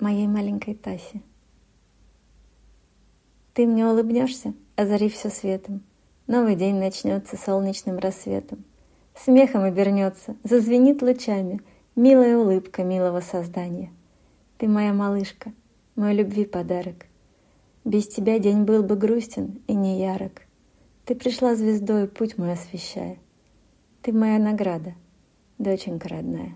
моей маленькой Тасе. Ты мне улыбнешься, озарив все светом. Новый день начнется солнечным рассветом. Смехом обернется, зазвенит лучами Милая улыбка милого создания. Ты моя малышка, мой любви подарок. Без тебя день был бы грустен и не ярок. Ты пришла звездой, путь мой освещая. Ты моя награда, доченька родная.